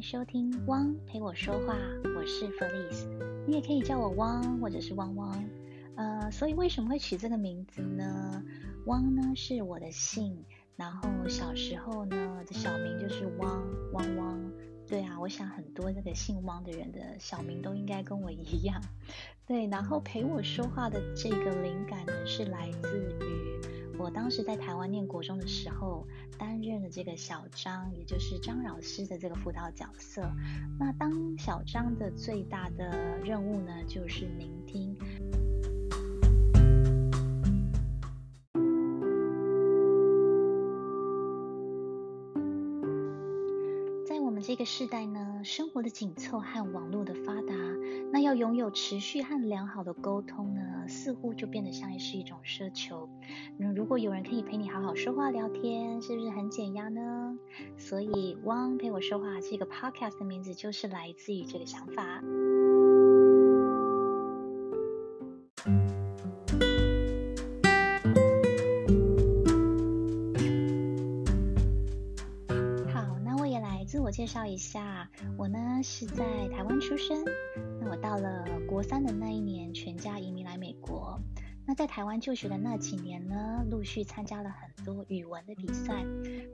收听汪陪我说话，我是 Felice，你也可以叫我汪或者是汪汪。呃，所以为什么会取这个名字呢？汪呢是我的姓，然后小时候呢的小名就是汪汪汪。对啊，我想很多这个姓汪的人的小名都应该跟我一样。对，然后陪我说话的这个灵感呢是来自于。我当时在台湾念国中的时候，担任了这个小张，也就是张老师的这个辅导角色。那当小张的最大的任务呢，就是聆听。这个时代呢，生活的紧凑和网络的发达，那要拥有持续和良好的沟通呢？似乎就变得像是一种奢求。那如果有人可以陪你好好说话聊天，是不是很减压呢？所以汪陪我说话这个 podcast 的名字就是来自于这个想法。我介绍一下，我呢是在台湾出生。那我到了国三的那一年，全家移民来美国。那在台湾就学的那几年呢，陆续参加了很多语文的比赛，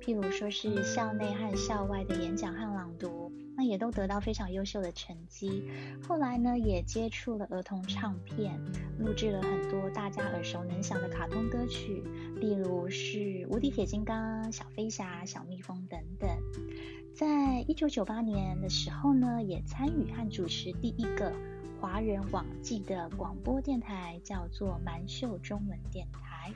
譬如说是校内和校外的演讲和朗读，那也都得到非常优秀的成绩。后来呢，也接触了儿童唱片，录制了很多大家耳熟能详的卡通歌曲，例如是《无敌铁金刚》《小飞侠》《小蜜蜂》等。在一九九八年的时候呢，也参与和主持第一个。华人网际的广播电台叫做蛮秀中文电台。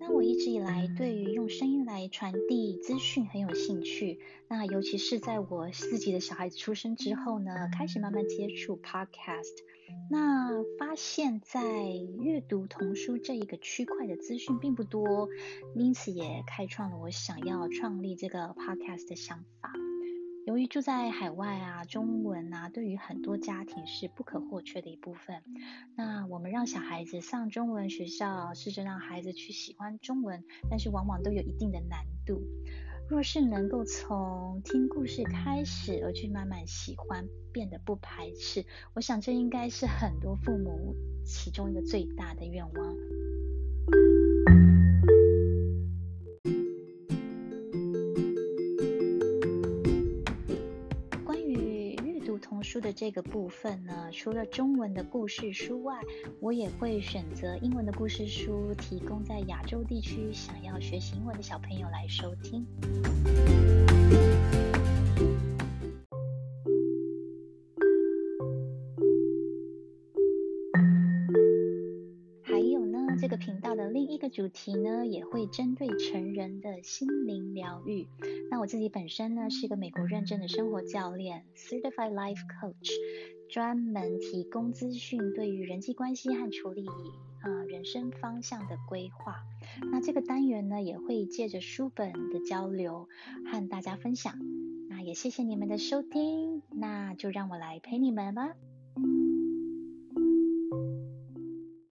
那我一直以来对于声音来传递资讯很有兴趣。那尤其是在我自己的小孩子出生之后呢，开始慢慢接触 podcast。那发现，在阅读童书这一个区块的资讯并不多，因此也开创了我想要创立这个 podcast 的想法。由于住在海外啊，中文啊，对于很多家庭是不可或缺的一部分。那我们让小孩子上中文学校，试着让孩子去喜欢中文，但是往往都有一定的难度。若是能够从听故事开始，而去慢慢喜欢，变得不排斥，我想这应该是很多父母其中一个最大的愿望。童书的这个部分呢，除了中文的故事书外，我也会选择英文的故事书，提供在亚洲地区想要学习英文的小朋友来收听。个频道的另一个主题呢也会针对成人的心灵疗愈。那我自己本身呢是一个美国认证的生活教练，Certified Life Coach，专门提供资讯，对于人际关系和处理啊人生方向的规划。那这个单元呢也会借着书本的交流和大家分享。那也谢谢你们的收听，那就让我来陪你们吧。